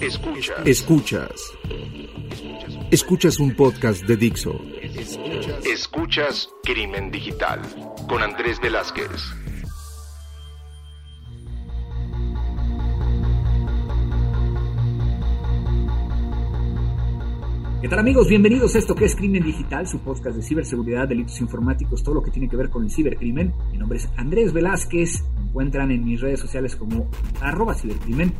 Escuchas. Escuchas. Escuchas un podcast de Dixo. Escuchas Crimen Digital con Andrés Velázquez. ¿Qué tal amigos? Bienvenidos a esto que es Crimen Digital, su podcast de ciberseguridad, delitos informáticos, todo lo que tiene que ver con el cibercrimen. Mi nombre es Andrés Velázquez, me encuentran en mis redes sociales como arroba cibercrimen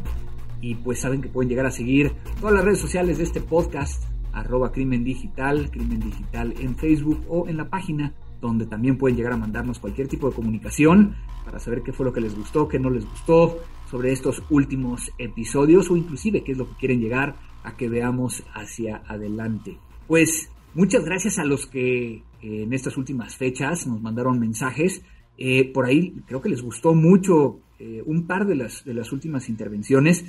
y pues saben que pueden llegar a seguir todas las redes sociales de este podcast, arroba crimen digital, crimen digital en Facebook o en la página donde también pueden llegar a mandarnos cualquier tipo de comunicación para saber qué fue lo que les gustó, qué no les gustó sobre estos últimos episodios o inclusive qué es lo que quieren llegar a que veamos hacia adelante. Pues muchas gracias a los que eh, en estas últimas fechas nos mandaron mensajes. Eh, por ahí creo que les gustó mucho eh, un par de las, de las últimas intervenciones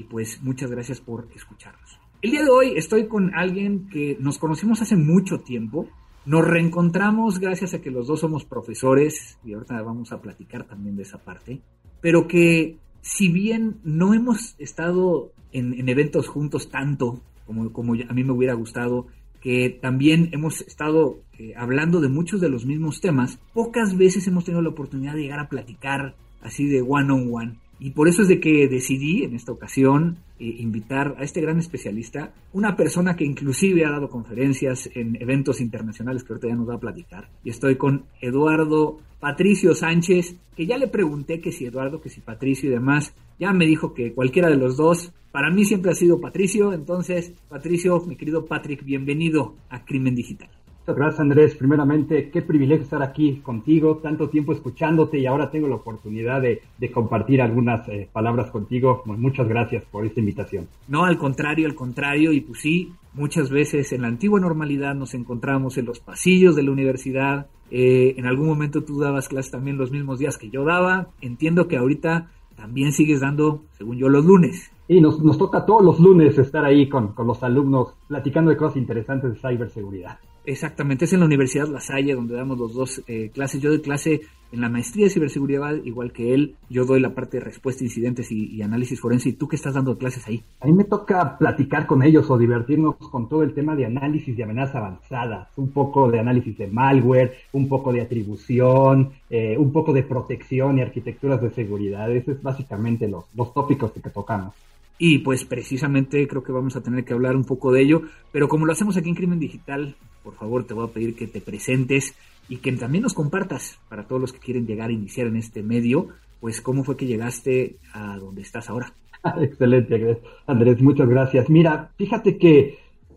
y pues muchas gracias por escucharnos. El día de hoy estoy con alguien que nos conocimos hace mucho tiempo. Nos reencontramos gracias a que los dos somos profesores y ahorita vamos a platicar también de esa parte, pero que si bien no hemos estado en, eventos juntos tanto como, como a mí me hubiera gustado, que también hemos estado eh, hablando de muchos de los mismos temas, pocas veces hemos tenido la oportunidad de llegar a platicar así de one on one. Y por eso es de que decidí en esta ocasión eh, invitar a este gran especialista, una persona que inclusive ha dado conferencias en eventos internacionales que ahorita ya nos va a platicar. Y estoy con Eduardo Patricio Sánchez, que ya le pregunté que si Eduardo, que si Patricio y demás, ya me dijo que cualquiera de los dos, para mí siempre ha sido Patricio, entonces Patricio, mi querido Patrick, bienvenido a Crimen Digital. Muchas gracias Andrés. Primeramente, qué privilegio estar aquí contigo, tanto tiempo escuchándote y ahora tengo la oportunidad de, compartir algunas eh, palabras contigo. Muchas gracias por esta invitación. No, al contrario, al contrario. Y pues sí, muchas veces en la antigua normalidad nos encontramos en los pasillos de la universidad. Eh, en algún momento tú dabas clases también los mismos días que yo daba. Entiendo que ahorita también sigues dando, según yo, los lunes. Y nos, nos toca todos los lunes estar ahí con, con los alumnos platicando de cosas interesantes de ciberseguridad. Exactamente, es en la Universidad La Salle donde damos los dos eh, clases. Yo doy clase en la maestría de ciberseguridad, igual que él. Yo doy la parte de respuesta a incidentes y, análisis forense. ¿Y tú qué estás dando clases ahí? A mí me toca platicar con ellos o divertirnos con todo el tema de análisis de amenazas avanzadas. Un poco de análisis de malware, un poco de atribución, eh, un poco de protección y arquitecturas de seguridad. Esos es básicamente los, los tópicos que tocamos. Y pues precisamente creo que vamos a tener que hablar un poco de ello. Pero como lo hacemos aquí en Crimen Digital, por favor te voy a pedir que te presentes y que también nos compartas para todos los que quieren llegar a iniciar en este medio, pues cómo fue que llegaste a donde estás ahora. Excelente, Andrés, muchas gracias. Mira, fíjate que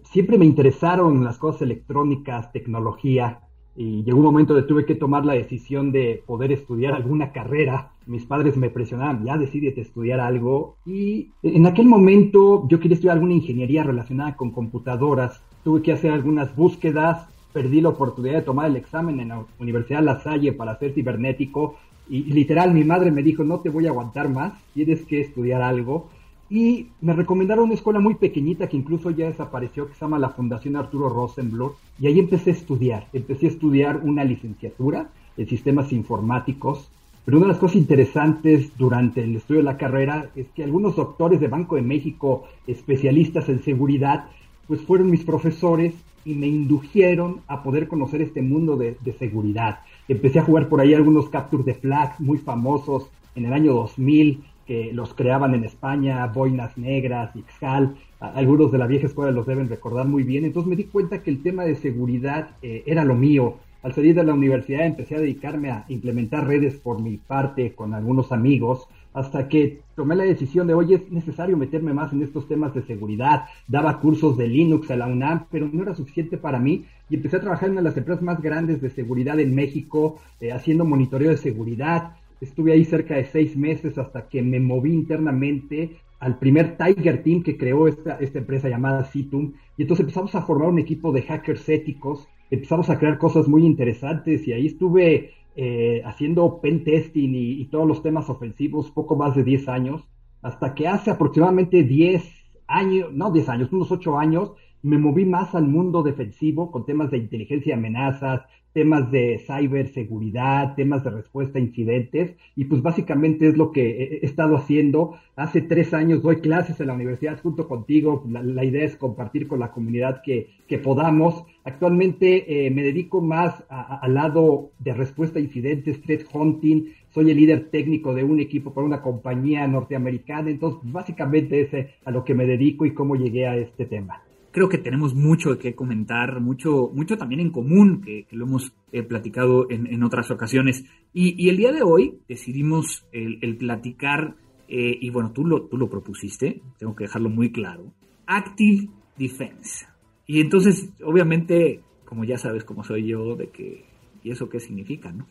siempre me interesaron las cosas electrónicas, tecnología, y llegó un momento de tuve que tomar la decisión de poder estudiar alguna carrera. Mis padres me presionaban, ya decidete estudiar algo. Y en aquel momento yo quería estudiar alguna ingeniería relacionada con computadoras tuve que hacer algunas búsquedas, perdí la oportunidad de tomar el examen en la Universidad La Salle para ser cibernético y, literal mi madre me dijo, no te voy a aguantar más, tienes que estudiar algo. Y me recomendaron una escuela muy pequeñita que incluso ya desapareció, que se llama la Fundación Arturo Rosenbluth. Y ahí empecé a estudiar. Empecé a estudiar una licenciatura en sistemas informáticos. Pero una de las cosas interesantes durante el estudio de la carrera es que algunos doctores de Banco de México, especialistas en seguridad, pues fueron mis profesores y me indujeron a poder conocer este mundo de, seguridad. Empecé a jugar por ahí algunos captures de flags muy famosos en el año 2000 que los creaban en España, Boinas Negras, Ixcal, algunos de la vieja escuela los deben recordar muy bien. Entonces me di cuenta que el tema de seguridad eh, era lo mío. Al salir de la universidad empecé a dedicarme a implementar redes por mi parte con algunos amigos hasta que tomé la decisión de, oye, es necesario meterme más en estos temas de seguridad. Daba cursos de Linux a la UNAM, pero no era suficiente para mí y empecé a trabajar en una de las empresas más grandes de seguridad en México, eh, haciendo monitoreo de seguridad. Estuve ahí cerca de seis meses hasta que me moví internamente al primer Tiger Team que creó esta, esta empresa llamada Citum. Y entonces empezamos a formar un equipo de hackers éticos, empezamos a crear cosas muy interesantes y ahí estuve eh, haciendo pen testing y, todos los temas ofensivos poco más de 10 años, hasta que hace aproximadamente 10 años, no 10 años, unos 8 años, me moví más al mundo defensivo con temas de inteligencia y amenazas, temas de ciberseguridad, temas de respuesta a incidentes, y pues básicamente es lo que he estado haciendo. Hace tres años doy clases en la universidad junto contigo, la, idea es compartir con la comunidad que, que podamos. Actualmente eh, me dedico más al lado de respuesta a incidentes, threat hunting, soy el líder técnico de un equipo para una compañía norteamericana, entonces básicamente es a lo que me dedico y cómo llegué a este tema creo que tenemos mucho que comentar, mucho, mucho también en común, que, lo hemos eh, platicado en, otras ocasiones. Y, el día de hoy decidimos el, platicar, eh, y bueno, tú lo, tú lo propusiste, tengo que dejarlo muy claro, Active Defense. Y entonces, obviamente, como ya sabes cómo soy yo, de que, ¿y eso qué significa, no?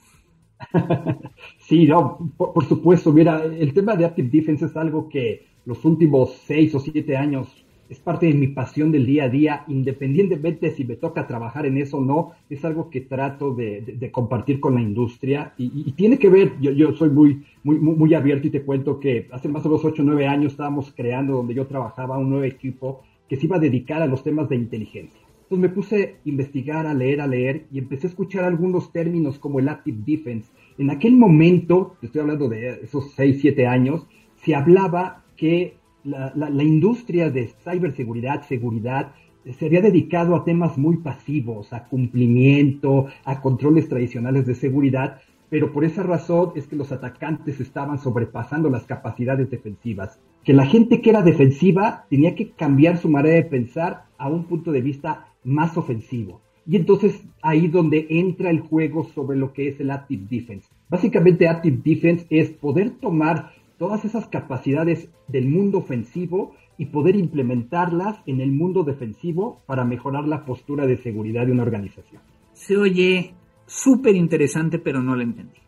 Sí, no, por, por, supuesto, mira, el tema de Active Defense es algo que los últimos seis o siete años es parte de mi pasión del día a día, independientemente si me toca trabajar en eso o no, es algo que trato de, compartir con la industria y, tiene que ver, yo, soy muy, muy, abierto y te cuento que hace más o menos 8 o 9 años estábamos creando donde yo trabajaba un nuevo equipo que se iba a dedicar a los temas de inteligencia. Entonces me puse a investigar, a leer, a leer y empecé a escuchar algunos términos como el Active Defense. En aquel momento, estoy hablando de esos 6, 7 años, se hablaba que la, industria de ciberseguridad, seguridad, se había dedicado a temas muy pasivos, a cumplimiento, a controles tradicionales de seguridad, pero por esa razón es que los atacantes estaban sobrepasando las capacidades defensivas. Que la gente que era defensiva tenía que cambiar su manera de pensar a un punto de vista más ofensivo. Y entonces ahí donde entra el juego sobre lo que es el Active Defense. Básicamente Active Defense es poder tomar todas esas capacidades del mundo ofensivo y poder implementarlas en el mundo defensivo para mejorar la postura de seguridad de una organización. Se oye súper interesante, pero no lo entendí.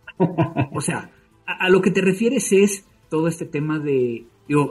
O sea, a, lo que te refieres es todo este tema de,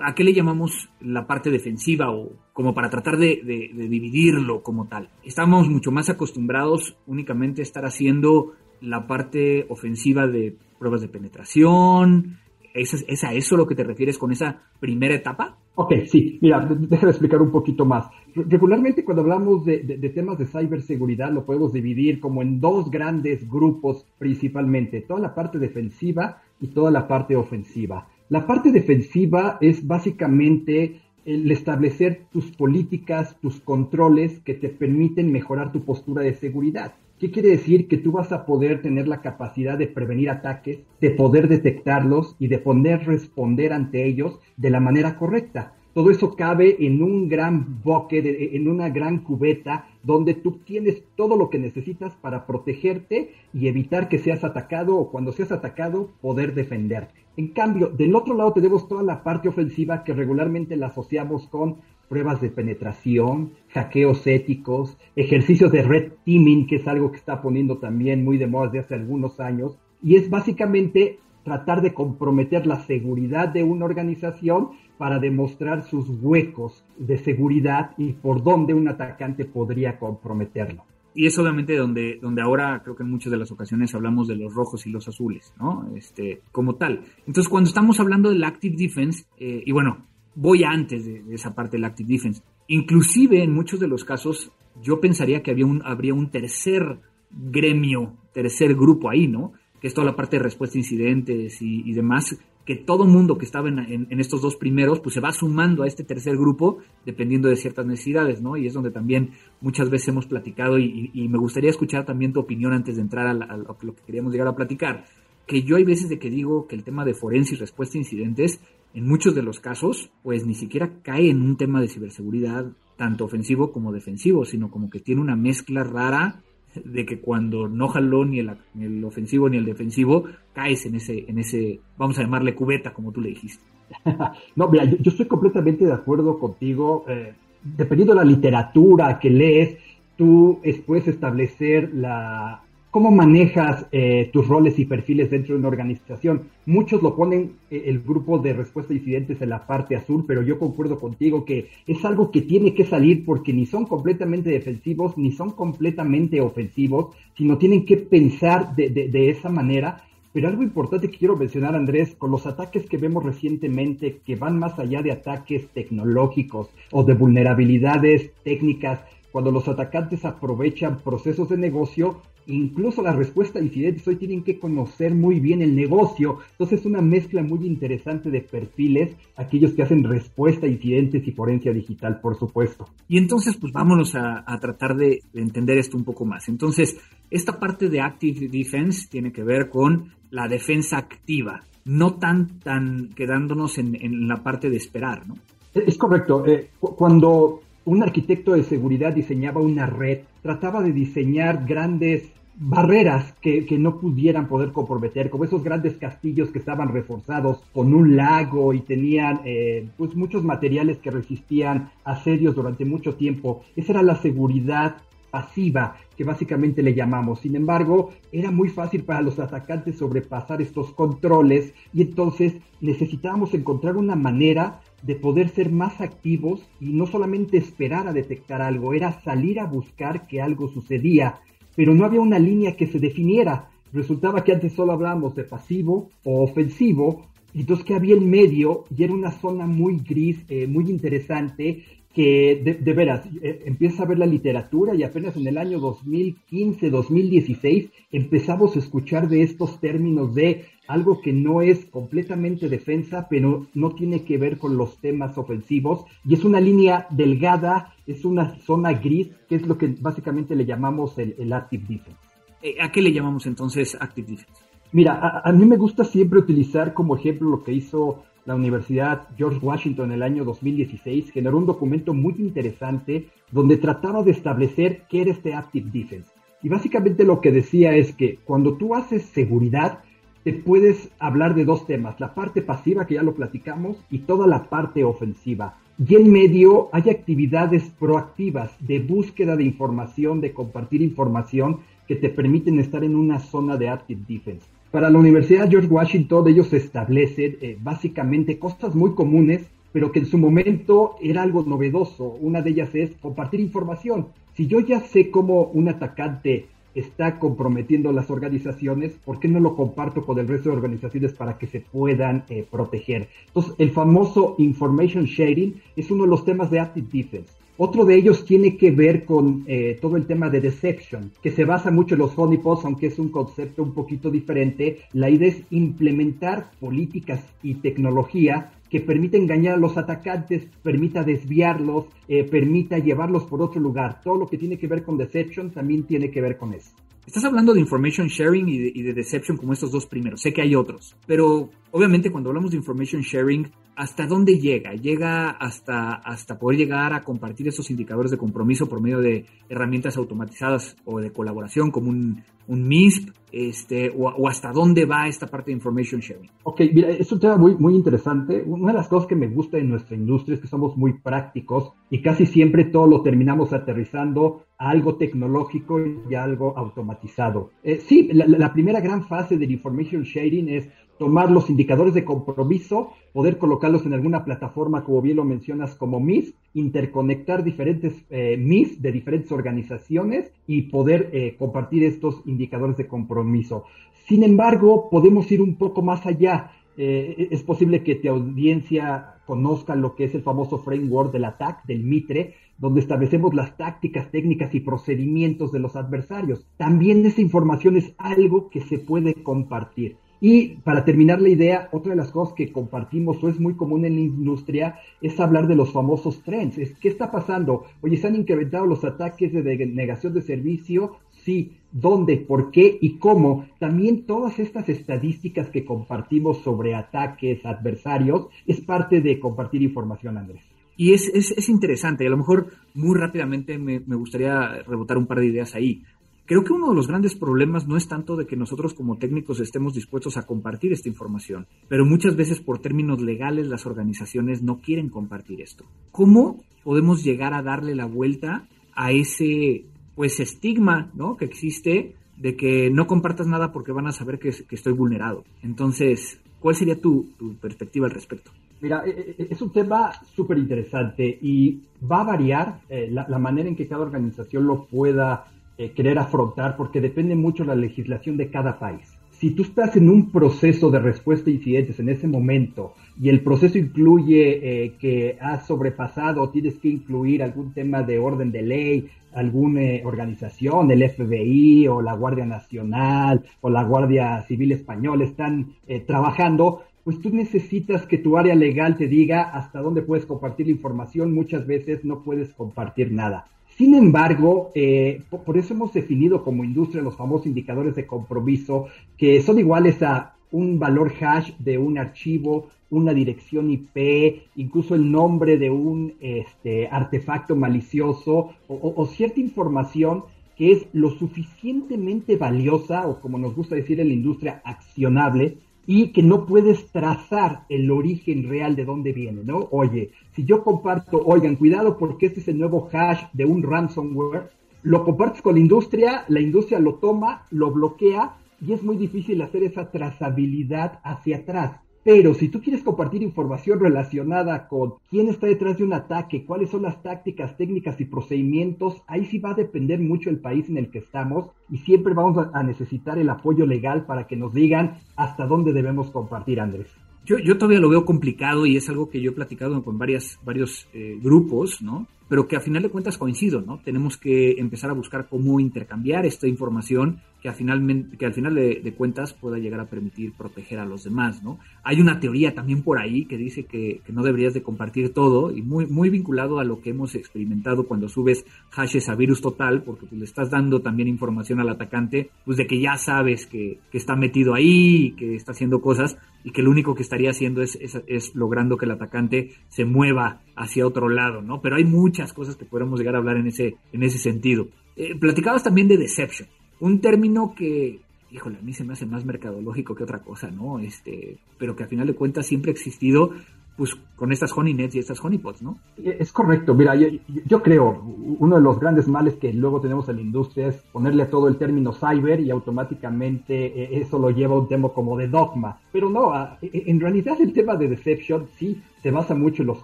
¿a qué le llamamos la parte defensiva o como para tratar de, de dividirlo como tal? Estamos mucho más acostumbrados únicamente a estar haciendo la parte ofensiva de pruebas de penetración, ¿Es, a eso lo que te refieres con esa primera etapa? Ok, sí, mira, déjame explicar un poquito más. Regularmente cuando hablamos de, temas de ciberseguridad lo podemos dividir como en dos grandes grupos principalmente, toda la parte defensiva y toda la parte ofensiva. La parte defensiva es básicamente el establecer tus políticas, tus controles que te permiten mejorar tu postura de seguridad. ¿Qué quiere decir? Que tú vas a poder tener la capacidad de prevenir ataques, de poder detectarlos y de poder responder ante ellos de la manera correcta. Todo eso cabe en un gran bucket, en una gran cubeta, donde tú tienes todo lo que necesitas para protegerte y evitar que seas atacado o cuando seas atacado poder defenderte. En cambio, del otro lado tenemos toda la parte ofensiva que regularmente la asociamos con pruebas de penetración, hackeos éticos, ejercicios de red teaming, que es algo que está poniendo también muy de moda desde hace algunos años, y es básicamente tratar de comprometer la seguridad de una organización para demostrar sus huecos de seguridad y por dónde un atacante podría comprometerlo. Y es obviamente donde, donde ahora creo que en muchas de las ocasiones hablamos de los rojos y los azules, ¿no? Este, como tal. Entonces, cuando estamos hablando del Active Defense, eh, y bueno, voy antes de, esa parte del Active Defense. Inclusive en muchos de los casos yo pensaría que había un, habría un tercer gremio, tercer grupo ahí, ¿no? Que es toda la parte de respuesta a incidentes y, demás, que todo mundo que estaba en, estos dos primeros, pues se va sumando a este tercer grupo dependiendo de ciertas necesidades, ¿no? Y es donde también muchas veces hemos platicado y, me gustaría escuchar también tu opinión antes de entrar a, a, lo que queríamos llegar a platicar. Que yo hay veces de que digo que el tema de forense y respuesta a incidentes en muchos de los casos, pues ni siquiera cae en un tema de ciberseguridad tanto ofensivo como defensivo, sino como que tiene una mezcla rara de que cuando no jaló ni el, ofensivo ni el defensivo, caes en ese, en ese, vamos a llamarle cubeta, como tú le dijiste. no, mira, yo, estoy completamente de acuerdo contigo. Eh, dependiendo de la literatura que lees, tú puedes establecer la, ¿Cómo manejas eh, tus roles y perfiles dentro de una organización? Muchos lo ponen eh, el grupo de respuesta a incidentes en la parte azul, pero yo concuerdo contigo que es algo que tiene que salir porque ni son completamente defensivos ni son completamente ofensivos, sino tienen que pensar de, esa manera Pero algo importante que quiero mencionar, Andrés, con los ataques que vemos recientemente, que van más allá de ataques tecnológicos o de vulnerabilidades técnicas, cuando los atacantes aprovechan procesos de negocio, incluso la respuesta a incidentes hoy tienen que conocer muy bien el negocio. Entonces es una mezcla muy interesante de perfiles, aquellos que hacen respuesta a incidentes y forencia digital, por supuesto. Y entonces, pues vámonos a, tratar de, entender esto un poco más. Entonces, esta parte de Active Defense tiene que ver con la defensa activa, no tan, tan quedándonos en, la parte de esperar, ¿no? Es correcto. Eh, cuando un arquitecto de seguridad diseñaba una red, trataba de diseñar grandes barreras que, no pudieran poder comprometer, como esos grandes castillos que estaban reforzados con un lago y tenían eh, pues muchos materiales que resistían asedios durante mucho tiempo. Esa era la seguridad pasiva que básicamente le llamamos. Sin embargo, era muy fácil para los atacantes sobrepasar estos controles y entonces necesitábamos encontrar una manera de poder ser más activos y no solamente esperar a detectar algo, era salir a buscar que algo sucedía, pero no había una línea que se definiera. Resultaba que antes solo hablábamos de pasivo o ofensivo, entonces que había el medio y era una zona muy gris, eh, muy interesante, que de, veras eh, empieza a ver la literatura y apenas en el año 2015, 2016 empezamos a escuchar de estos términos de algo que no es completamente defensa, pero no tiene que ver con los temas ofensivos y es una línea delgada, es una zona gris, que es lo que básicamente le llamamos el, active defense. Eh, ¿A qué le llamamos entonces active defense? Mira, a, a mí me gusta siempre utilizar como ejemplo lo que hizo la Universidad George Washington en el año 2016 generó un documento muy interesante donde trataba de establecer qué era este Active Defense. Y básicamente lo que decía es que cuando tú haces seguridad, te puedes hablar de dos temas, la parte pasiva que ya lo platicamos y toda la parte ofensiva. Y en medio hay actividades proactivas de búsqueda de información, de compartir información que te permiten estar en una zona de active defense. Para la Universidad George Washington ellos establecen eh, básicamente cosas muy comunes, pero que en su momento era algo novedoso. Una de ellas es compartir información. Si yo ya sé cómo un atacante está comprometiendo las organizaciones, ¿por qué no lo comparto con el resto de organizaciones para que se puedan eh, proteger? Entonces, el famoso information sharing es uno de los temas de Active Defense. Otro de ellos tiene que ver con eh, todo el tema de deception, que se basa mucho en los honeypots, aunque es un concepto un poquito diferente. La idea es implementar políticas y tecnología que permita engañar a los atacantes, permita desviarlos, eh, permita llevarlos por otro lugar. Todo lo que tiene que ver con deception también tiene que ver con eso. Estás hablando de information sharing y de, y de, deception como estos dos primeros. Sé que hay otros, pero obviamente cuando hablamos de information sharing, ¿hasta dónde llega? Llega hasta, hasta poder llegar a compartir esos indicadores de compromiso por medio de herramientas automatizadas o de colaboración como un, un MISP, este, o, hasta dónde va esta parte de information sharing. Ok, mira, es un tema muy, muy interesante. Una de las cosas que me gusta en nuestra industria es que somos muy prácticos y casi siempre todo lo terminamos aterrizando a algo tecnológico y a algo automatizado. Eh, sí, la primera gran fase del information sharing es tomar los indicadores de compromiso, poder colocarlos en alguna plataforma, como bien lo mencionas, como MIS, interconectar diferentes eh, MIS de diferentes organizaciones y poder eh, compartir estos indicadores de compromiso. Sin embargo, podemos ir un poco más allá. Eh, es posible que tu audiencia conozca lo que es el famoso framework del ATAC, del MITRE, donde establecemos las tácticas, técnicas y procedimientos de los adversarios. También esa información es algo que se puede compartir. Y para terminar la idea, otra de las cosas que compartimos o es muy común en la industria es hablar de los famosos trends. Es, ¿Qué está pasando? Oye, ¿se han incrementado los ataques de negación de servicio? Sí. ¿Dónde? ¿Por qué? ¿Y cómo? También todas estas estadísticas que compartimos sobre ataques adversarios es parte de compartir información, Andrés. Y es, es, es interesante, a lo mejor muy rápidamente me, me gustaría rebotar un par de ideas ahí. Creo que uno de los grandes problemas no es tanto de que nosotros como técnicos estemos dispuestos a compartir esta información, pero muchas veces por términos legales las organizaciones no quieren compartir esto. ¿Cómo podemos llegar a darle la vuelta a ese pues estigma ¿no? que existe de que no compartas nada porque van a saber que, estoy vulnerado? Entonces, ¿cuál sería tu, perspectiva al respecto? Mira, e, e, es un tema súper interesante y va a variar eh, la, manera en que cada organización lo pueda eh, querer afrontar porque depende mucho la legislación de cada país. si tú estás en un proceso de respuesta a incidentes en ese momento y el proceso incluye eh, que has sobrepasado o tienes que incluir algún tema de orden de ley, alguna eh, organización, el FBI o la Guardia Nacional o la Guardia Civil Española están eh, trabajando, pues tú necesitas que tu área legal te diga hasta dónde puedes compartir la información. Muchas veces no puedes compartir nada. Sin embargo, eh, por, eso hemos definido como industria los famosos indicadores de compromiso, que son iguales a un valor hash de un archivo, una dirección IP, incluso el nombre de un este, artefacto malicioso o cierta información que es lo suficientemente valiosa, o como nos gusta decir en la industria, accionable, y que no puedes trazar el origen real de dónde viene, ¿no? Oye, si yo comparto, oigan, cuidado porque este es el nuevo hash de un ransomware, lo compartes con la industria, la industria lo toma, lo bloquea y es muy difícil hacer esa trazabilidad hacia atrás. Pero si tú quieres compartir información relacionada con quién está detrás de un ataque, cuáles son las tácticas, técnicas y procedimientos, ahí sí va a depender mucho el país en el que estamos y siempre vamos a necesitar el apoyo legal para que nos digan hasta dónde debemos compartir, Andrés. Yo, yo todavía lo veo complicado y es algo que yo he platicado con varias, varios eh, grupos, ¿no? Pero que a final de cuentas coincido, ¿no? Tenemos que empezar a buscar cómo intercambiar esta información que, a final, que al final de, cuentas pueda llegar a permitir proteger a los demás, ¿no? Hay una teoría también por ahí que dice que, no deberías de compartir todo y muy, muy vinculado a lo que hemos experimentado cuando subes hashes a virus total, porque pues, le estás dando también información al atacante, pues de que ya sabes que, está metido ahí y que está haciendo cosas y que lo único que estaría haciendo es, es, logrando que el atacante se mueva hacia otro lado, ¿no? Pero hay muchas cosas que podemos llegar a hablar en ese, en ese sentido. Eh, platicabas también de deception, un término que, híjole, a mí se me hace más mercadológico que otra cosa, ¿no? Este, pero que a final de cuentas siempre ha existido pues con estas honey-nets y estas honeypots, ¿no? Es correcto, mira, yo, creo, uno de los grandes males que luego tenemos en la industria es ponerle a todo el término cyber y automáticamente eh, eso lo lleva a un tema como de dogma, pero no, e, en realidad el tema de deception sí se basa mucho en los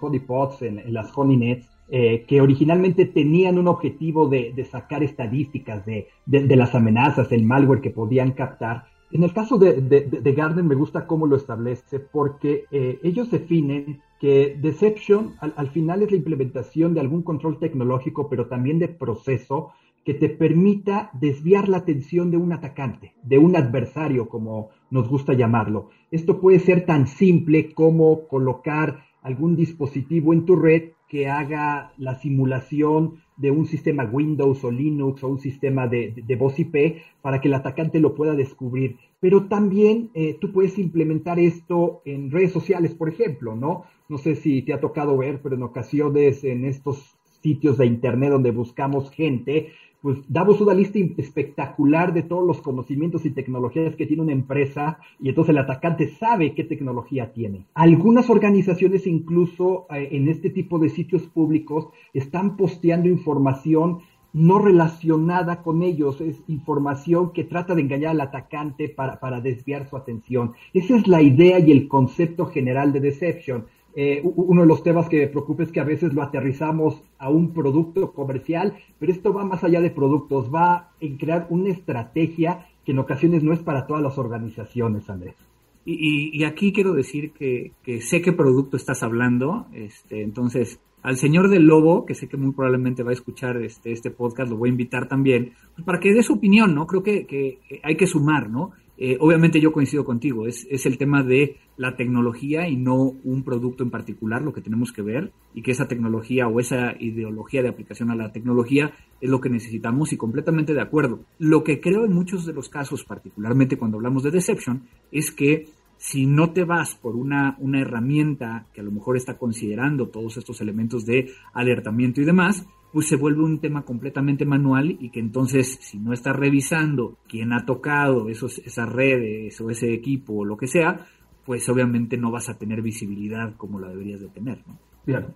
honeypots, en, en las honeynets, eh, que originalmente tenían un objetivo de, sacar estadísticas de, las amenazas, el malware que podían captar, en el caso de, de, Garden me gusta cómo lo establece porque eh, ellos definen que Deception al, final es la implementación de algún control tecnológico, pero también de proceso que te permita desviar la atención de un atacante, de un adversario, como nos gusta llamarlo. Esto puede ser tan simple como colocar algún dispositivo en tu red que haga la simulación de un sistema Windows o Linux o un sistema de, voz IP para que el atacante lo pueda descubrir. Pero también eh, tú puedes implementar esto en redes sociales, por ejemplo, ¿no? No sé si te ha tocado ver, pero en ocasiones en estos sitios de internet donde buscamos gente, pues damos una lista espectacular de todos los conocimientos y tecnologías que tiene una empresa y entonces el atacante sabe qué tecnología tiene. Algunas organizaciones incluso eh, en este tipo de sitios públicos están posteando información no relacionada con ellos, es información que trata de engañar al atacante para, para desviar su atención. Esa es la idea y el concepto general de Deception eh, uno de los temas que me preocupa es que a veces lo aterrizamos a un producto comercial, pero esto va más allá de productos, va en crear una estrategia que en ocasiones no es para todas las organizaciones, Andrés. Y, aquí quiero decir que, sé qué producto estás hablando, este, entonces al señor del lobo, que sé que muy probablemente va a escuchar este, este podcast, lo voy a invitar también, pues, para que dé su opinión, ¿no? Creo que, que hay que sumar, ¿no? Eh, obviamente yo coincido contigo, es, es, el tema de la tecnología y no un producto en particular lo que tenemos que ver y que esa tecnología o esa ideología de aplicación a la tecnología es lo que necesitamos y completamente de acuerdo. Lo que creo en muchos de los casos, particularmente cuando hablamos de deception, es que si no te vas por una, una herramienta que a lo mejor está considerando todos estos elementos de alertamiento y demás, pues se vuelve un tema completamente manual y que entonces si no estás revisando quién ha tocado esos, esas redes o ese equipo o lo que sea, pues obviamente no vas a tener visibilidad como la deberías de tener, ¿no?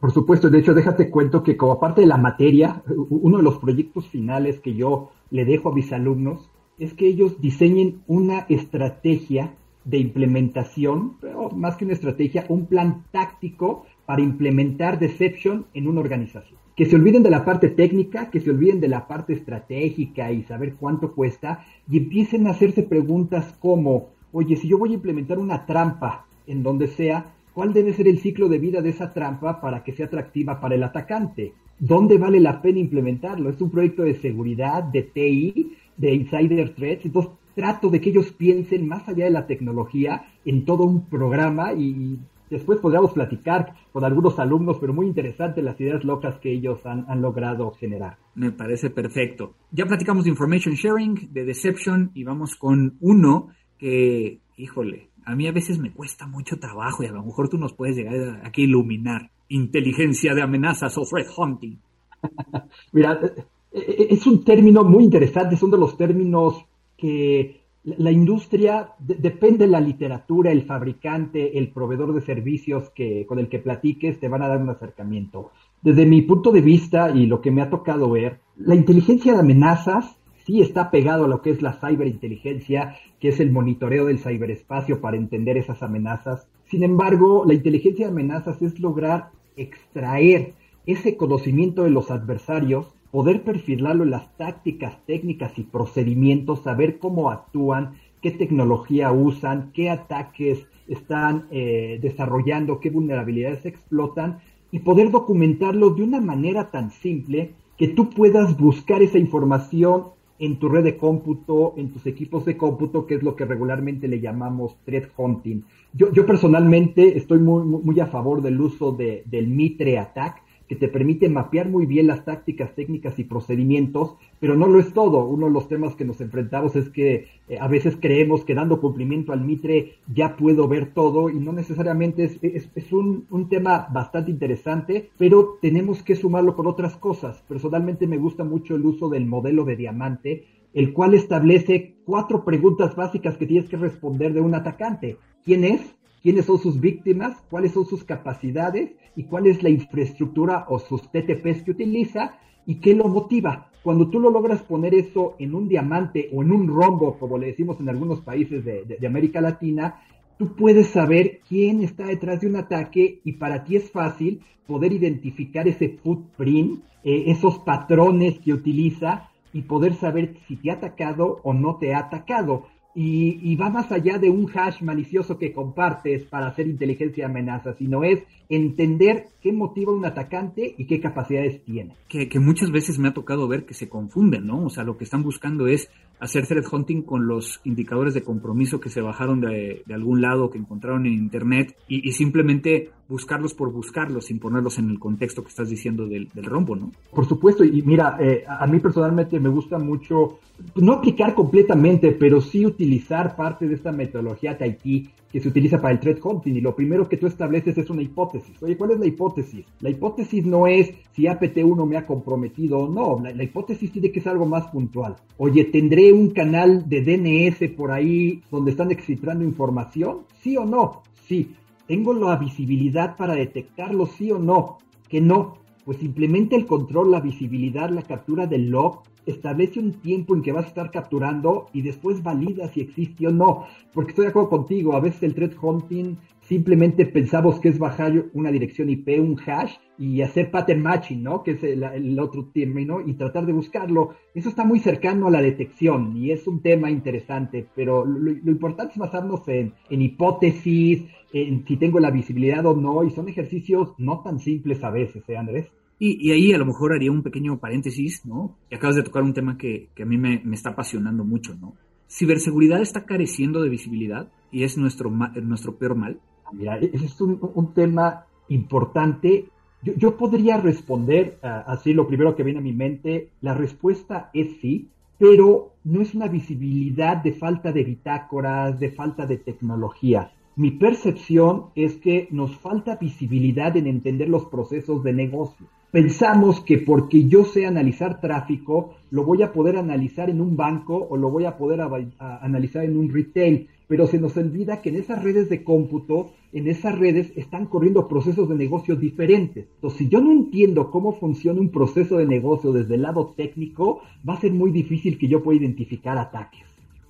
por supuesto, de hecho, déjate cuento que como parte de la materia, uno de los proyectos finales que yo le dejo a mis alumnos es que ellos diseñen una estrategia de implementación, pero más que una estrategia, un plan táctico para implementar Deception en una organización. Que se olviden de la parte técnica, que se olviden de la parte estratégica y saber cuánto cuesta y empiecen a hacerse preguntas como, oye, si yo voy a implementar una trampa en donde sea, ¿cuál debe ser el ciclo de vida de esa trampa para que sea atractiva para el atacante? ¿Dónde vale la pena implementarlo? Es un proyecto de seguridad, de TI, de insider threats, entonces trato de que ellos piensen más allá de la tecnología en todo un programa y después podríamos platicar con algunos alumnos, pero muy interesante las ideas locas que ellos han, han, logrado generar. Me parece perfecto. Ya platicamos de information sharing, de deception y vamos con uno que, híjole, a mí a veces me cuesta mucho trabajo y a lo mejor tú nos puedes llegar aquí a iluminar. Inteligencia de amenazas o threat hunting. Mira, eh, eh, es un término muy interesante, son de los términos que la industria, depende de la literatura, el fabricante, el proveedor de servicios que, con el que platiques, te van a dar un acercamiento. Desde mi punto de vista y lo que me ha tocado ver, la inteligencia de amenazas sí está pegado a lo que es la ciberinteligencia, que es el monitoreo del ciberespacio para entender esas amenazas. Sin embargo, la inteligencia de amenazas es lograr extraer ese conocimiento de los adversarios poder perfilarlo en las tácticas, técnicas y procedimientos, saber cómo actúan, qué tecnología usan, qué ataques están eh, desarrollando, qué vulnerabilidades explotan y poder documentarlo de una manera tan simple que tú puedas buscar esa información en tu red de cómputo, en tus equipos de cómputo, que es lo que regularmente le llamamos threat hunting. Yo, yo personalmente estoy muy, a favor del uso de, del Mitre Attack, que te permite mapear muy bien las tácticas, técnicas y procedimientos, pero no lo es todo. Uno de los temas que nos enfrentamos es que eh, a veces creemos que dando cumplimiento al Mitre ya puedo ver todo y no necesariamente es, un, un, tema bastante interesante, pero tenemos que sumarlo con otras cosas. Personalmente me gusta mucho el uso del modelo de diamante, el cual establece cuatro preguntas básicas que tienes que responder de un atacante. ¿Quién es? quiénes son sus víctimas, cuáles son sus capacidades y cuál es la infraestructura o sus TTPs que utiliza y qué lo motiva. Cuando tú lo logras poner eso en un diamante o en un rombo, como le decimos en algunos países de, América Latina, tú puedes saber quién está detrás de un ataque y para ti es fácil poder identificar ese footprint, eh, esos patrones que utiliza y poder saber si te ha atacado o no te ha atacado. Y, va más allá de un hash malicioso que compartes para hacer inteligencia de amenaza, sino es entender qué motiva un atacante y qué capacidades tiene. Que, que, muchas veces me ha tocado ver que se confunden, ¿no? O sea, lo que están buscando es hacer threat hunting con los indicadores de compromiso que se bajaron de, algún lado, que encontraron en Internet, y, simplemente buscarlos por buscarlos, sin ponerlos en el contexto que estás diciendo del, rombo, ¿no? Por supuesto, y mira, eh, a mí personalmente me gusta mucho, no aplicar completamente, pero sí utilizar parte de esta metodología Tahiti que se utiliza para el threat hunting y lo primero que tú estableces es una hipótesis. Oye, ¿cuál es la hipótesis? La hipótesis no es si APT1 me ha comprometido o no, la, hipótesis tiene que ser algo más puntual. Oye, ¿tendré un canal de DNS por ahí donde están exfiltrando información? ¿Sí o no? Sí. ¿Tengo la visibilidad para detectarlo? ¿Sí o no? Que no. Pues simplemente el control, la visibilidad, la captura del log establece un tiempo en que vas a estar capturando y después valida si existe o no. Porque estoy de acuerdo contigo, a veces el threat hunting simplemente pensamos que es bajar una dirección IP, un hash, y hacer pattern matching, ¿no? Que es el, otro término, y tratar de buscarlo. Eso está muy cercano a la detección y es un tema interesante, pero lo, importante es basarnos en, en, hipótesis, en si tengo la visibilidad o no, y son ejercicios no tan simples a veces, ¿eh, Andrés? Y, ahí a lo mejor haría un pequeño paréntesis, ¿no? Y acabas de tocar un tema que, a mí me, está apasionando mucho, ¿no? Ciberseguridad está careciendo de visibilidad y es nuestro, nuestro peor mal. Mira, es un, tema importante. Yo, podría responder ah, así, lo primero que viene a mi mente, la respuesta es sí, pero no es una visibilidad de falta de bitácoras, de falta de tecnología. Mi percepción es que nos falta visibilidad en entender los procesos de negocio pensamos que porque yo sé analizar tráfico, lo voy a poder analizar en un banco o lo voy a poder analizar en un retail, pero se nos olvida que en esas redes de cómputo, en esas redes están corriendo procesos de negocio diferentes. Entonces, si yo no entiendo cómo funciona un proceso de negocio desde el lado técnico, va a ser muy difícil que yo pueda identificar ataques.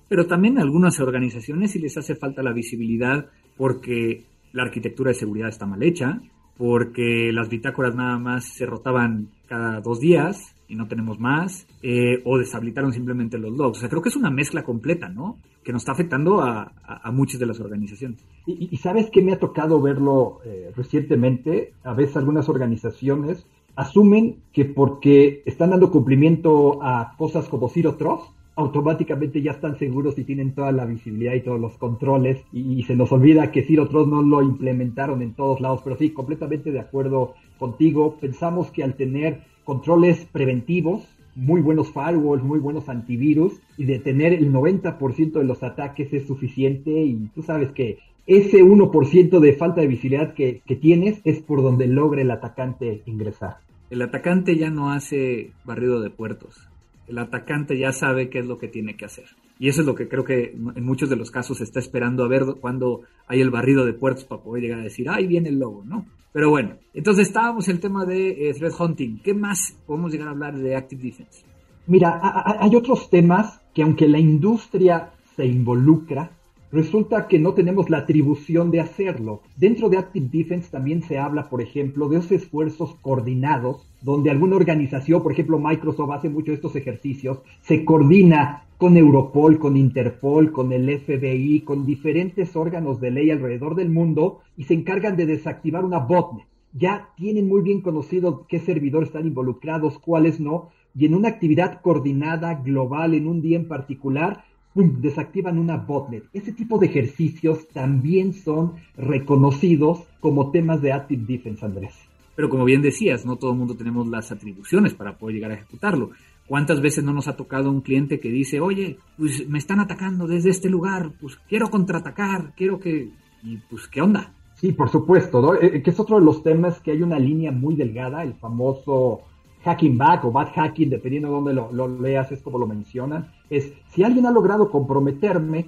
Pero también a algunas organizaciones sí les hace falta la visibilidad porque la arquitectura de seguridad está mal hecha, porque las bitácoras nada más se rotaban cada dos días y no tenemos más, eh, o deshabilitaron simplemente los logs. O sea, creo que es una mezcla completa, ¿no? Que nos está afectando a, muchas de las organizaciones. Y, sabes que me ha tocado verlo eh, recientemente, a veces algunas organizaciones asumen que porque están dando cumplimiento a cosas como Zero Trust, automáticamente ya están seguros y tienen toda la visibilidad y todos los controles y, se nos olvida que Trust no lo implementaron en todos lados, pero sí, completamente de acuerdo contigo. Pensamos que al tener controles preventivos, muy buenos firewalls, muy buenos antivirus y de tener el 90% de los ataques es suficiente y tú sabes que ese 1% de falta de visibilidad que, que tienes es por donde logra el atacante ingresar. El atacante ya no hace barrido de puertos. El atacante ya sabe qué es lo que tiene que hacer. Y eso es lo que creo que en muchos de los casos está esperando a ver cuando hay el barrido de puertos para poder llegar a decir, ahí viene el logo, ¿no? Pero bueno, entonces estábamos en el tema de eh, threat hunting. ¿Qué más podemos llegar a hablar de Active Defense? Mira, hay otros temas que aunque la industria se involucra, resulta que no tenemos la atribución de hacerlo. Dentro de Active Defense también se habla, por ejemplo, de esos esfuerzos coordinados, donde alguna organización, por ejemplo Microsoft hace mucho estos ejercicios, se coordina con Europol, con Interpol, con el FBI, con diferentes órganos de ley alrededor del mundo y se encargan de desactivar una botnet. Ya tienen muy bien conocido qué servidores están involucrados, cuáles no, y en una actividad coordinada, global, en un día en particular, desactivan una botnet. Ese tipo de ejercicios también son reconocidos como temas de Active Defense, Andrés. Pero como bien decías, no todo el mundo tenemos las atribuciones para poder llegar a ejecutarlo. ¿Cuántas veces no nos ha tocado un cliente que dice, oye, pues me están atacando desde este lugar, pues quiero contraatacar, quiero que... Y pues, ¿qué onda? Sí, por supuesto, ¿no? Eh, que es otro de los temas que hay una línea muy delgada, el famoso hacking back o bad hacking, dependiendo de dónde lo, leas, es como lo mencionan, es si alguien ha logrado comprometerme,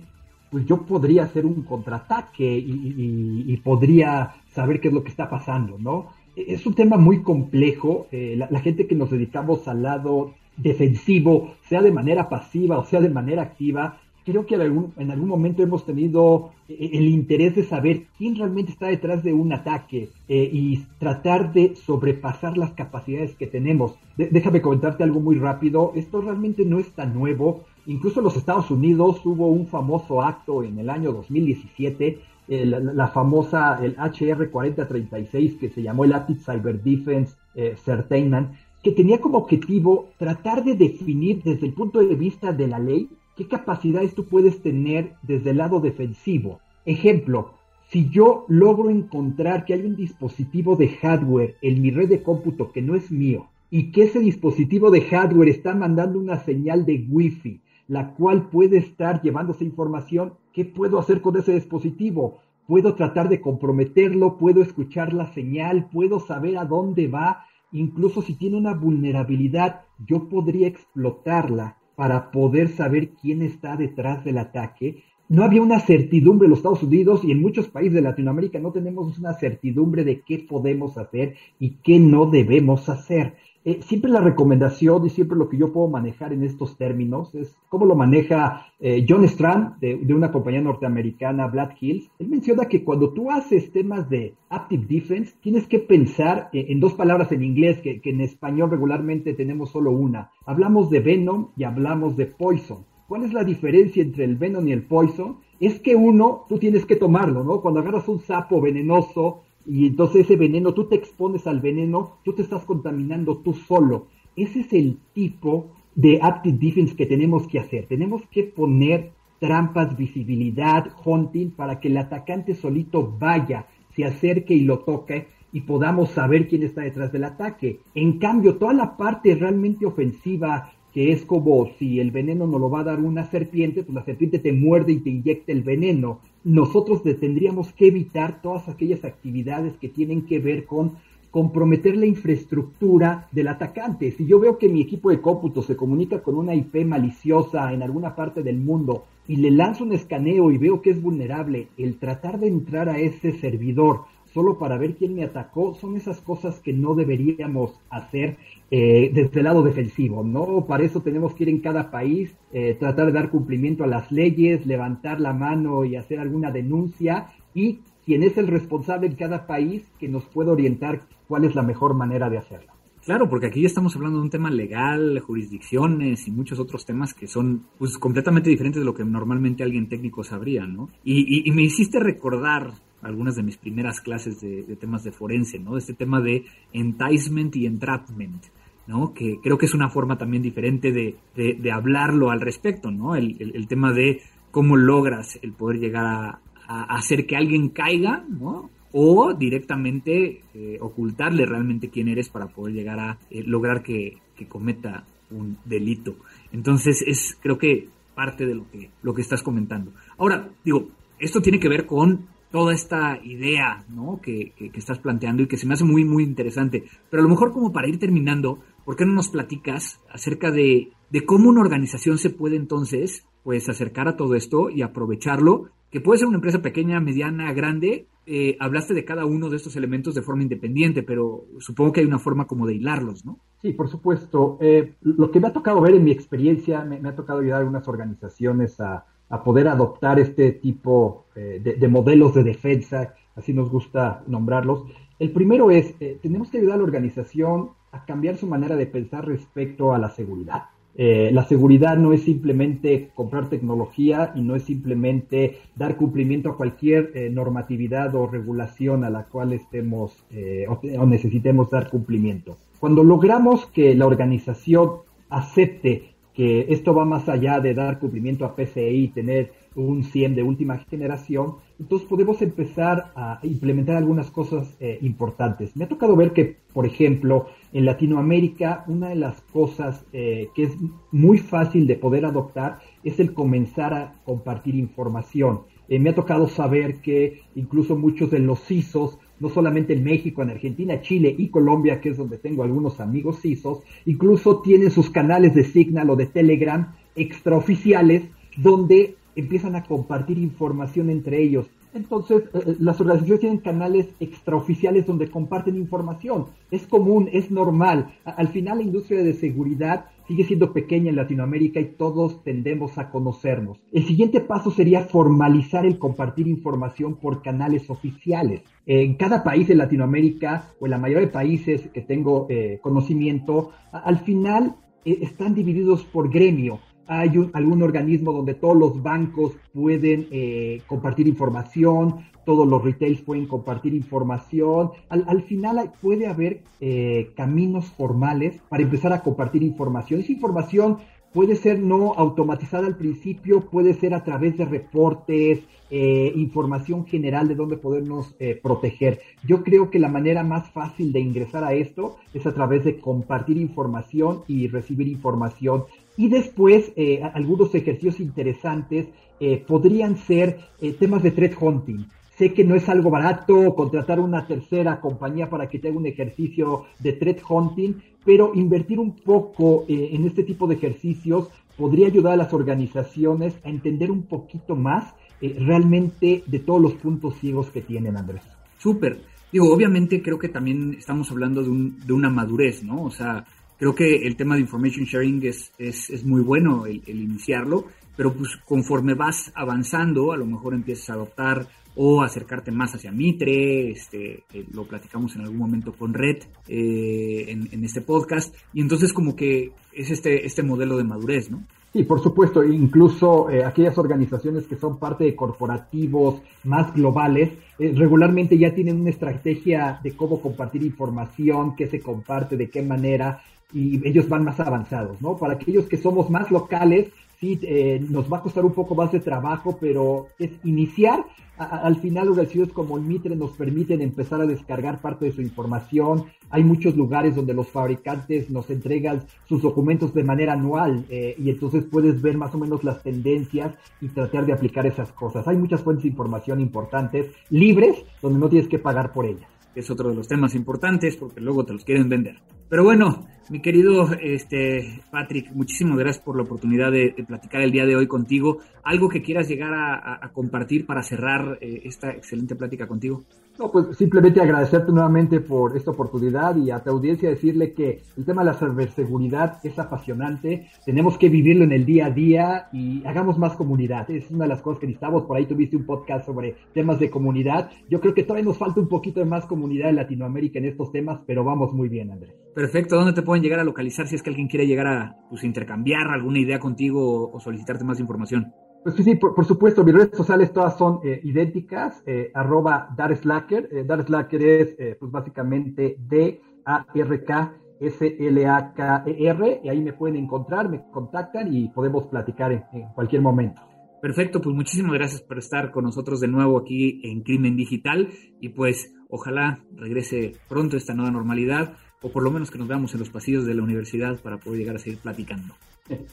pues yo podría hacer un contraataque y, podría saber qué es lo que está pasando, ¿no? Es un tema muy complejo. Eh, la, gente que nos dedicamos al lado defensivo, sea de manera pasiva o sea de manera activa, creo que en algún, en algún momento hemos tenido eh, el interés de saber quién realmente está detrás de un ataque eh, y tratar de sobrepasar las capacidades que tenemos. déjame comentarte algo muy rápido. Esto realmente no es tan nuevo. Incluso en los Estados Unidos hubo un famoso acto en el año 2017, eh, la, famosa, el HR 4036, que se llamó el Active Cyber Defense Certainment, que tenía como objetivo tratar de definir desde el punto de vista de la ley qué capacidades tú puedes tener desde el lado defensivo. Ejemplo, si yo logro encontrar que hay un dispositivo de hardware en mi red de cómputo que no es mío y que ese dispositivo de hardware está mandando una señal de Wi-Fi, la cual puede estar llevándose información, ¿qué puedo hacer con ese dispositivo? Puedo tratar de comprometerlo, puedo escuchar la señal, puedo saber a dónde va, incluso si tiene una vulnerabilidad, yo podría explotarla para poder saber quién está detrás del ataque. No había una certidumbre en los Estados Unidos y en muchos países de Latinoamérica no tenemos una certidumbre de qué podemos hacer y qué no debemos hacer. Eh, siempre la recomendación y siempre lo que yo puedo manejar en estos términos es cómo lo maneja eh, John Strand de, una compañía norteamericana, Black Hills. Él menciona que cuando tú haces temas de Active Defense, tienes que pensar eh, en dos palabras en inglés que, que en español regularmente tenemos solo una. Hablamos de Venom y hablamos de Poison. ¿Cuál es la diferencia entre el Venom y el Poison? Es que uno, tú tienes que tomarlo, ¿no? Cuando agarras un sapo venenoso, y entonces ese veneno, tú te expones al veneno, tú te estás contaminando tú solo. Ese es el tipo de active defense que tenemos que hacer. Tenemos que poner trampas, visibilidad, hunting, para que el atacante solito vaya, se acerque y lo toque y podamos saber quién está detrás del ataque. En cambio, toda la parte realmente ofensiva, que es como si el veneno no lo va a dar una serpiente, pues la serpiente te muerde y te inyecta el veneno. Nosotros tendríamos que evitar todas aquellas actividades que tienen que ver con comprometer la infraestructura del atacante. Si yo veo que mi equipo de cómputo se comunica con una IP maliciosa en alguna parte del mundo y le lanzo un escaneo y veo que es vulnerable, el tratar de entrar a ese servidor solo para ver quién me atacó, son esas cosas que no deberíamos hacer eh, desde el lado defensivo, ¿no? Para eso tenemos que ir en cada país, eh, tratar de dar cumplimiento a las leyes, levantar la mano y hacer alguna denuncia y quien es el responsable en cada país que nos puede orientar cuál es la mejor manera de hacerlo. Claro, porque aquí ya estamos hablando de un tema legal, jurisdicciones y muchos otros temas que son pues, completamente diferentes de lo que normalmente alguien técnico sabría, ¿no? Y, me hiciste recordar algunas de mis primeras clases de, temas de forense, ¿no? Este tema de enticement y entrapment, ¿no? Que creo que es una forma también diferente de, de, hablarlo al respecto, ¿no? El, el, tema de cómo logras el poder llegar a, hacer que alguien caiga, ¿no? o directamente eh, ocultarle realmente quién eres para poder llegar a eh, lograr que, cometa un delito. Entonces es creo que parte de lo que, lo que estás comentando. Ahora, digo, esto tiene que ver con toda esta idea ¿no? que, que, estás planteando y que se me hace muy, muy interesante. Pero a lo mejor como para ir terminando, ¿por qué no nos platicas acerca de, de cómo una organización se puede entonces pues acercar a todo esto y aprovecharlo que puede ser una empresa pequeña, mediana, grande. Eh, hablaste de cada uno de estos elementos de forma independiente, pero supongo que hay una forma como de hilarlos, ¿no? Sí, por supuesto. Eh, lo que me ha tocado ver en mi experiencia, me, ha tocado ayudar a algunas organizaciones a, poder adoptar este tipo eh, de, modelos de defensa, así nos gusta nombrarlos. El primero es, tenemos que ayudar a la organización a cambiar su manera de pensar respecto a la seguridad. Eh, la seguridad no es simplemente comprar tecnología y no es simplemente dar cumplimiento a cualquier eh, normatividad o regulación a la cual estemos eh, o, necesitemos dar cumplimiento. Cuando logramos que la organización acepte que esto va más allá de dar cumplimiento a PCI tener un CIEM de última generación, entonces podemos empezar a implementar algunas cosas eh, importantes. Me ha tocado ver que, por ejemplo, en Latinoamérica, una de las cosas eh, que es muy fácil de poder adoptar es el comenzar a compartir información. Eh, me ha tocado saber que incluso muchos de los CISOs, no solamente en México, en Argentina, Chile y Colombia, que es donde tengo algunos amigos CISOs, incluso tienen sus canales de Signal o de Telegram extraoficiales donde empiezan a compartir información entre ellos. Entonces, eh, eh, las organizaciones tienen canales extraoficiales donde comparten información. Es común, es normal. al final, la industria de seguridad sigue siendo pequeña en Latinoamérica y todos tendemos a conocernos. El siguiente paso sería formalizar el compartir información por canales oficiales. En cada país de Latinoamérica, o en la mayoría de países que tengo eh, conocimiento, al final están divididos por gremio hay algún organismo donde todos los bancos pueden eh, compartir información, todos los retails pueden compartir información. Al, final puede haber eh, caminos formales para empezar a compartir información. Esa información puede ser no automatizada al principio, puede ser a través de reportes, eh, información general de dónde podernos proteger. Yo creo que la manera más fácil de ingresar a esto es a través de compartir información y recibir información y después, eh, algunos ejercicios interesantes eh, podrían ser eh, temas de threat hunting. Sé que no es algo barato contratar una tercera compañía para que te haga un ejercicio de threat hunting, pero invertir un poco en este tipo de ejercicios podría ayudar a las organizaciones a entender un poquito más realmente de todos los puntos ciegos que tienen, Andrés. Súper. Digo, obviamente creo que también estamos hablando de, un, de una madurez, ¿no? O sea, creo que el tema de information sharing es, es, muy bueno el, iniciarlo, pero pues conforme vas avanzando, a lo mejor empiezas a adoptar o acercarte más hacia Mitre, este, eh, lo platicamos en algún momento con Red eh, en, este podcast, y entonces como que es este, este modelo de madurez, ¿no? Sí, por supuesto, incluso eh, aquellas organizaciones que son parte de corporativos más globales, regularmente ya tienen una estrategia de cómo compartir información, qué se comparte, de qué manera, y ellos van más avanzados, ¿no? Para aquellos que somos más locales, sí, eh, nos va a costar un poco más de trabajo, pero es iniciar. al final, organizaciones como el Mitre nos permiten empezar a descargar parte de su información. Hay muchos lugares donde los fabricantes nos entregan sus documentos de manera anual eh, y entonces puedes ver más o menos las tendencias y tratar de aplicar esas cosas. Hay muchas fuentes de información importantes, libres, donde no tienes que pagar por ellas es otro de los temas importantes porque luego te los quieren vender. Pero bueno, mi querido este, Patrick, muchísimas gracias por la oportunidad de, platicar el día de hoy contigo. ¿Algo que quieras llegar a, compartir para cerrar eh, esta excelente plática contigo? No, pues simplemente agradecerte nuevamente por esta oportunidad y a tu audiencia decirle que el tema de la ciberseguridad es apasionante, tenemos que vivirlo en el día a día y hagamos más comunidad. Es una de las cosas que necesitamos. Por ahí tuviste un podcast sobre temas de comunidad. Yo creo que todavía nos falta un poquito de más comunidad en Latinoamérica en estos temas, pero vamos muy bien, Andrés. Perfecto. ¿Dónde te pueden llegar a localizar si es que alguien quiere llegar a pues, intercambiar alguna idea contigo o solicitarte más información? Pues sí, sí, por, supuesto, mis redes sociales todas son eh, idénticas, eh, arroba Darslacker. Eh, Darslacker es eh, pues básicamente D-A-R-K-S-L-A-K-E-R y ahí me pueden encontrar, me contactan y podemos platicar en, cualquier momento. Perfecto, pues muchísimas gracias por estar con nosotros de nuevo aquí en Crimen Digital y pues ojalá regrese pronto esta nueva normalidad o por lo menos que nos veamos en los pasillos de la universidad para poder llegar a seguir platicando.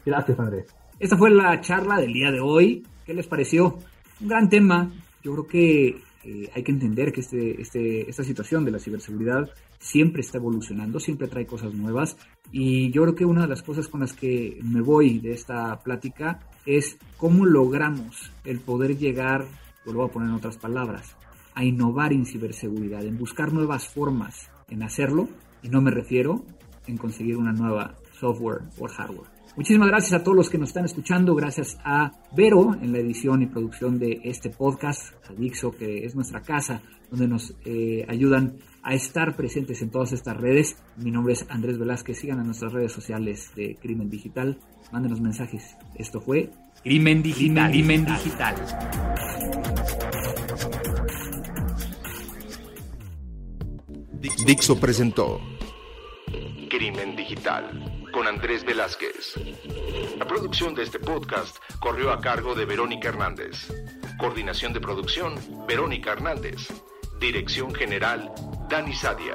Gracias, Andrés. Esta fue la charla del día de hoy. ¿Qué les pareció? Un gran tema. Yo creo que eh, hay que entender que este, este, esta situación de la ciberseguridad siempre está evolucionando, siempre trae cosas nuevas. Y yo creo que una de las cosas con las que me voy de esta plática es cómo logramos el poder llegar, lo voy a poner en otras palabras, a innovar en ciberseguridad, en buscar nuevas formas en hacerlo. Y no me refiero en conseguir una nueva software o hardware. Muchísimas gracias a todos los que nos están escuchando, gracias a Vero en la edición y producción de este podcast, a Dixo, que es nuestra casa, donde nos eh, ayudan a estar presentes en todas estas redes. Mi nombre es Andrés Velázquez, sigan a nuestras redes sociales de Crimen Digital, mándenos mensajes. Esto fue Crimen Digital. Crimen Digital. Dixo presentó Crimen Digital con Andrés Velázquez. La producción de este podcast corrió a cargo de Verónica Hernández. Coordinación de producción, Verónica Hernández. Dirección General, Dani Sadia.